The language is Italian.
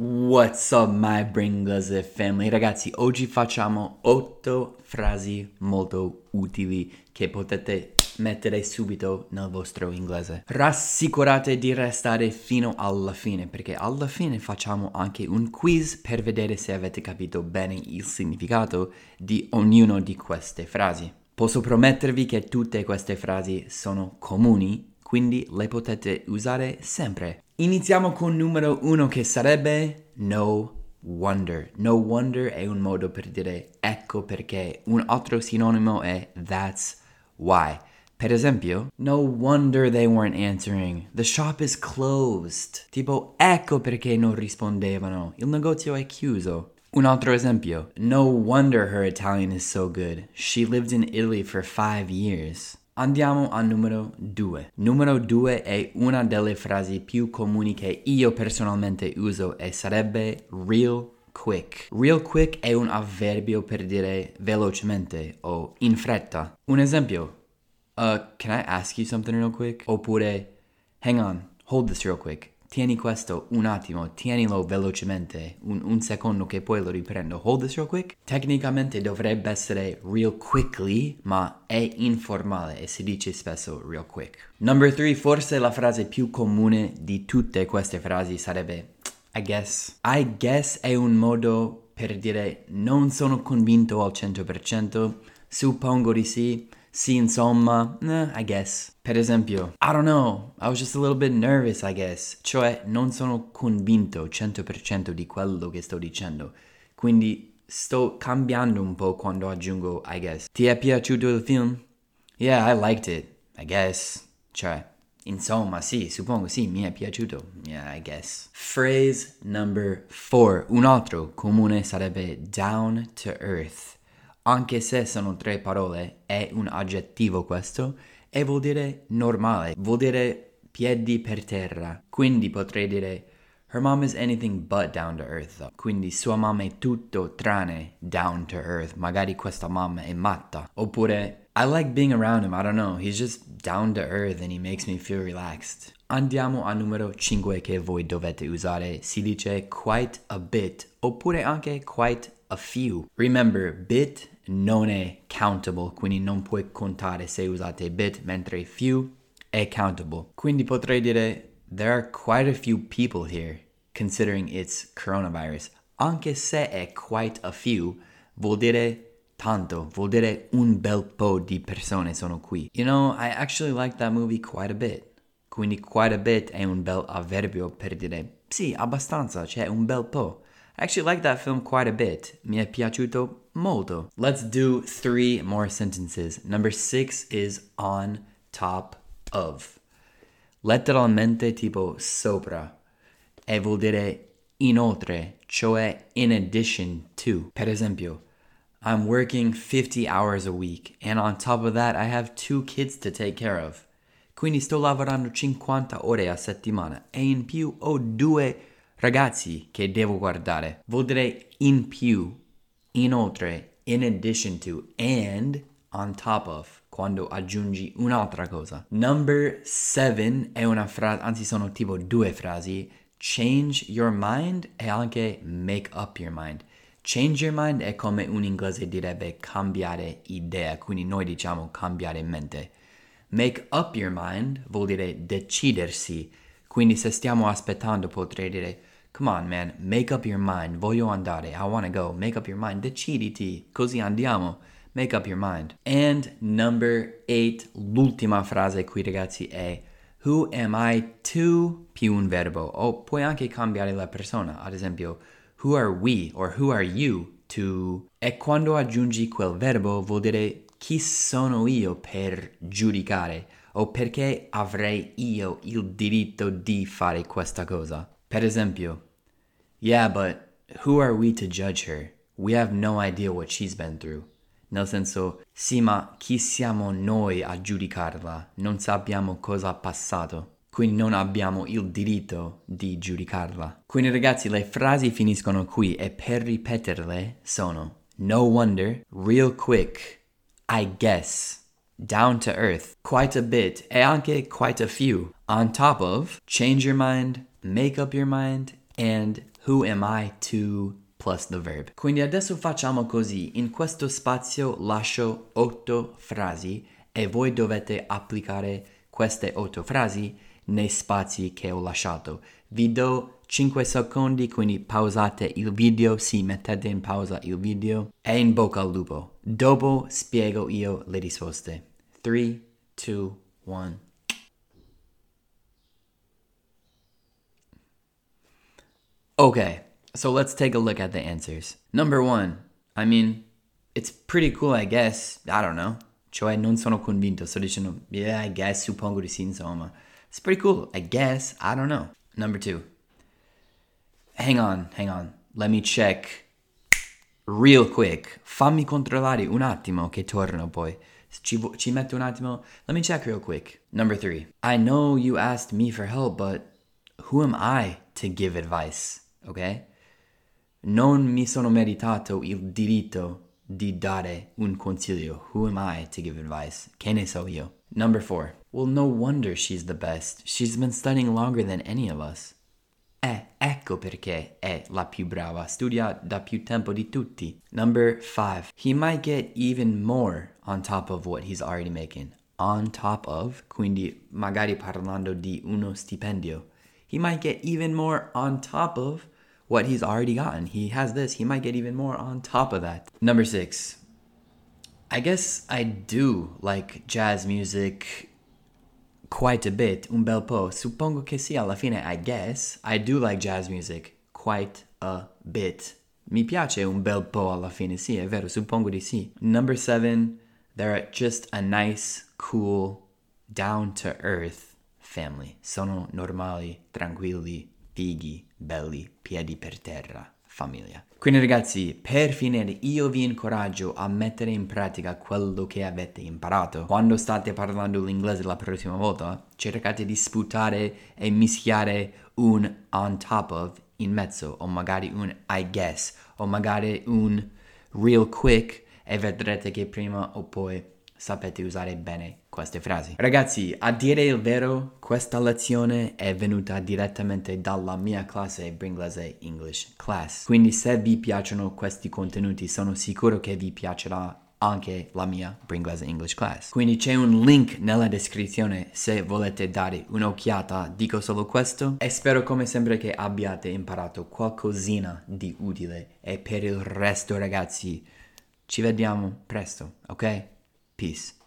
What's up my Bringlese family? Ragazzi, oggi facciamo 8 frasi molto utili che potete mettere subito nel vostro inglese. Rassicurate di restare fino alla fine perché alla fine facciamo anche un quiz per vedere se avete capito bene il significato di ognuna di queste frasi. Posso promettervi che tutte queste frasi sono comuni, quindi le potete usare sempre. Iniziamo con numero uno che sarebbe no wonder. No wonder è un modo per dire ecco perché. Un altro sinonimo è that's why. Per esempio, no wonder they weren't answering. The shop is closed. Tipo, ecco perché non rispondevano. Il negozio è chiuso. Un altro esempio. No wonder her Italian is so good. She lived in Italy for five years. Andiamo al numero 2. Numero 2 è una delle frasi più comuni che io personalmente uso e sarebbe real quick. Real quick è un avverbio per dire velocemente o in fretta. Un esempio. Uh, can I ask you something real quick? Oppure, hang on, hold this real quick tieni questo un attimo, tienilo velocemente, un, un, secondo che poi lo riprendo. Hold this real quick. Tecnicamente dovrebbe essere real quickly, ma è informale e si dice spesso real quick. Number 3, forse la frase più comune di tutte queste frasi sarebbe I guess. I guess è un modo per dire non sono convinto al 100%, suppongo di sì sì, insomma, eh, I guess. Per esempio, I don't know, I was just a little bit nervous, I guess. Cioè, non sono convinto 100% di quello che sto dicendo. Quindi sto cambiando un po' quando aggiungo I guess. Ti è piaciuto il film? Yeah, I liked it, I guess. Cioè, insomma, sì, suppongo sì, mi è piaciuto. Yeah, I guess. Phrase number four. Un altro comune sarebbe down to earth anche se sono tre parole, è un aggettivo questo e vuol dire normale, vuol dire piedi per terra. Quindi potrei dire Her mom is anything but down to earth. Though. Quindi sua mamma è tutto tranne down to earth. Magari questa mamma è matta. Oppure I like being around him, I don't know. He's just down to earth and he makes me feel relaxed. Andiamo al numero 5 che voi dovete usare. Si dice quite a bit oppure anche quite a few. Remember, bit non è countable, quindi non puoi contare se usate bit, mentre few è countable. Quindi potrei dire There are quite a few people here, considering it's coronavirus. Anche se è quite a few, vuol dire tanto, vuol dire un bel po' di persone sono qui. You know, I actually like that movie quite a bit. Quindi quite a bit è un bel avverbio per dire sì, abbastanza, c'è un bel po'. I actually like that film quite a bit. Mi è piaciuto molto. Let's do three more sentences. Number six is on top of. Letteralmente tipo sopra. E vuol dire inoltre, cioè in addition to. Per esempio, I'm working 50 hours a week and on top of that I have two kids to take care of. Quindi sto lavorando 50 ore a settimana e in più ho due Ragazzi, che devo guardare. Vuol dire in più, inoltre, in addition to, and on top of, quando aggiungi un'altra cosa. Number seven è una frase, anzi sono tipo due frasi. Change your mind e anche make up your mind. Change your mind è come un inglese direbbe cambiare idea, quindi noi diciamo cambiare mente. Make up your mind vuol dire decidersi, quindi se stiamo aspettando potrei dire Come on, man, make up your mind. Voglio andare. I want to go. Make up your mind. Deciditi. Così andiamo. Make up your mind. And number eight, l'ultima frase qui, ragazzi, è Who am I to più un verbo. O puoi anche cambiare la persona. Ad esempio, Who are we? or Who are you to. E quando aggiungi quel verbo vuol dire chi sono io per giudicare o perché avrei io il diritto di fare questa cosa. Per esempio, Yeah, but who are we to judge her? We have no idea what she's been through. Nel senso, sì, ma chi siamo noi a giudicarla? Non sappiamo cosa ha passato. Quindi non abbiamo il diritto di giudicarla. Quindi ragazzi, le frasi finiscono qui e per ripeterle sono No wonder, real quick, I guess, down to earth, quite a bit e anche quite a few, on top of, change your mind, make up your mind, and Who am I to plus the verb. Quindi adesso facciamo così. In questo spazio lascio otto frasi e voi dovete applicare queste otto frasi nei spazi che ho lasciato. Vi do 5 secondi, quindi pausate il video, sì, mettete in pausa il video e in bocca al lupo. Dopo spiego io le risposte. 3, 2, 1. Okay, so let's take a look at the answers. Number one, I mean, it's pretty cool, I guess. I don't know. Cioè, non sono convinto. Dicendo, yeah, I guess, suppongo di sì, insomma. It's pretty cool, I guess. I don't know. Number two, hang on, hang on. Let me check real quick. Fammi controllare un attimo che torno poi. Ci, ci metto un attimo. Let me check real quick. Number three, I know you asked me for help, but who am I to give advice? Ok? Non mi sono meritato il diritto di dare un consiglio. Who am I to give advice? Che ne so io? Number four. Well, no wonder she's the best. She's been studying longer than any of us. Eh, ecco perché è la più brava. Studia da più tempo di tutti. Number five. He might get even more on top of what he's already making. On top of, quindi magari parlando di uno stipendio. He might get even more on top of what he's already gotten. He has this, he might get even more on top of that. Number six, I guess I do like jazz music quite a bit, un bel po'. Suppongo che sia alla fine, I guess. I do like jazz music quite a bit. Mi piace un bel po' alla fine, sì, è vero, suppongo di sì. Number seven, they're just a nice, cool, down to earth family. Sono normali, tranquilli, fighi, belli, piedi per terra, famiglia. Quindi ragazzi, per finire io vi incoraggio a mettere in pratica quello che avete imparato. Quando state parlando l'inglese la prossima volta, cercate di sputare e mischiare un on top of in mezzo, o magari un I guess, o magari un real quick e vedrete che prima o poi sapete usare bene queste frasi. Ragazzi, a dire il vero, questa lezione è venuta direttamente dalla mia classe Bringlese English Class. Quindi se vi piacciono questi contenuti, sono sicuro che vi piacerà anche la mia Bringlese English Class. Quindi c'è un link nella descrizione se volete dare un'occhiata. Dico solo questo e spero come sempre che abbiate imparato qualcosina di utile e per il resto ragazzi ci vediamo presto, ok? Peace.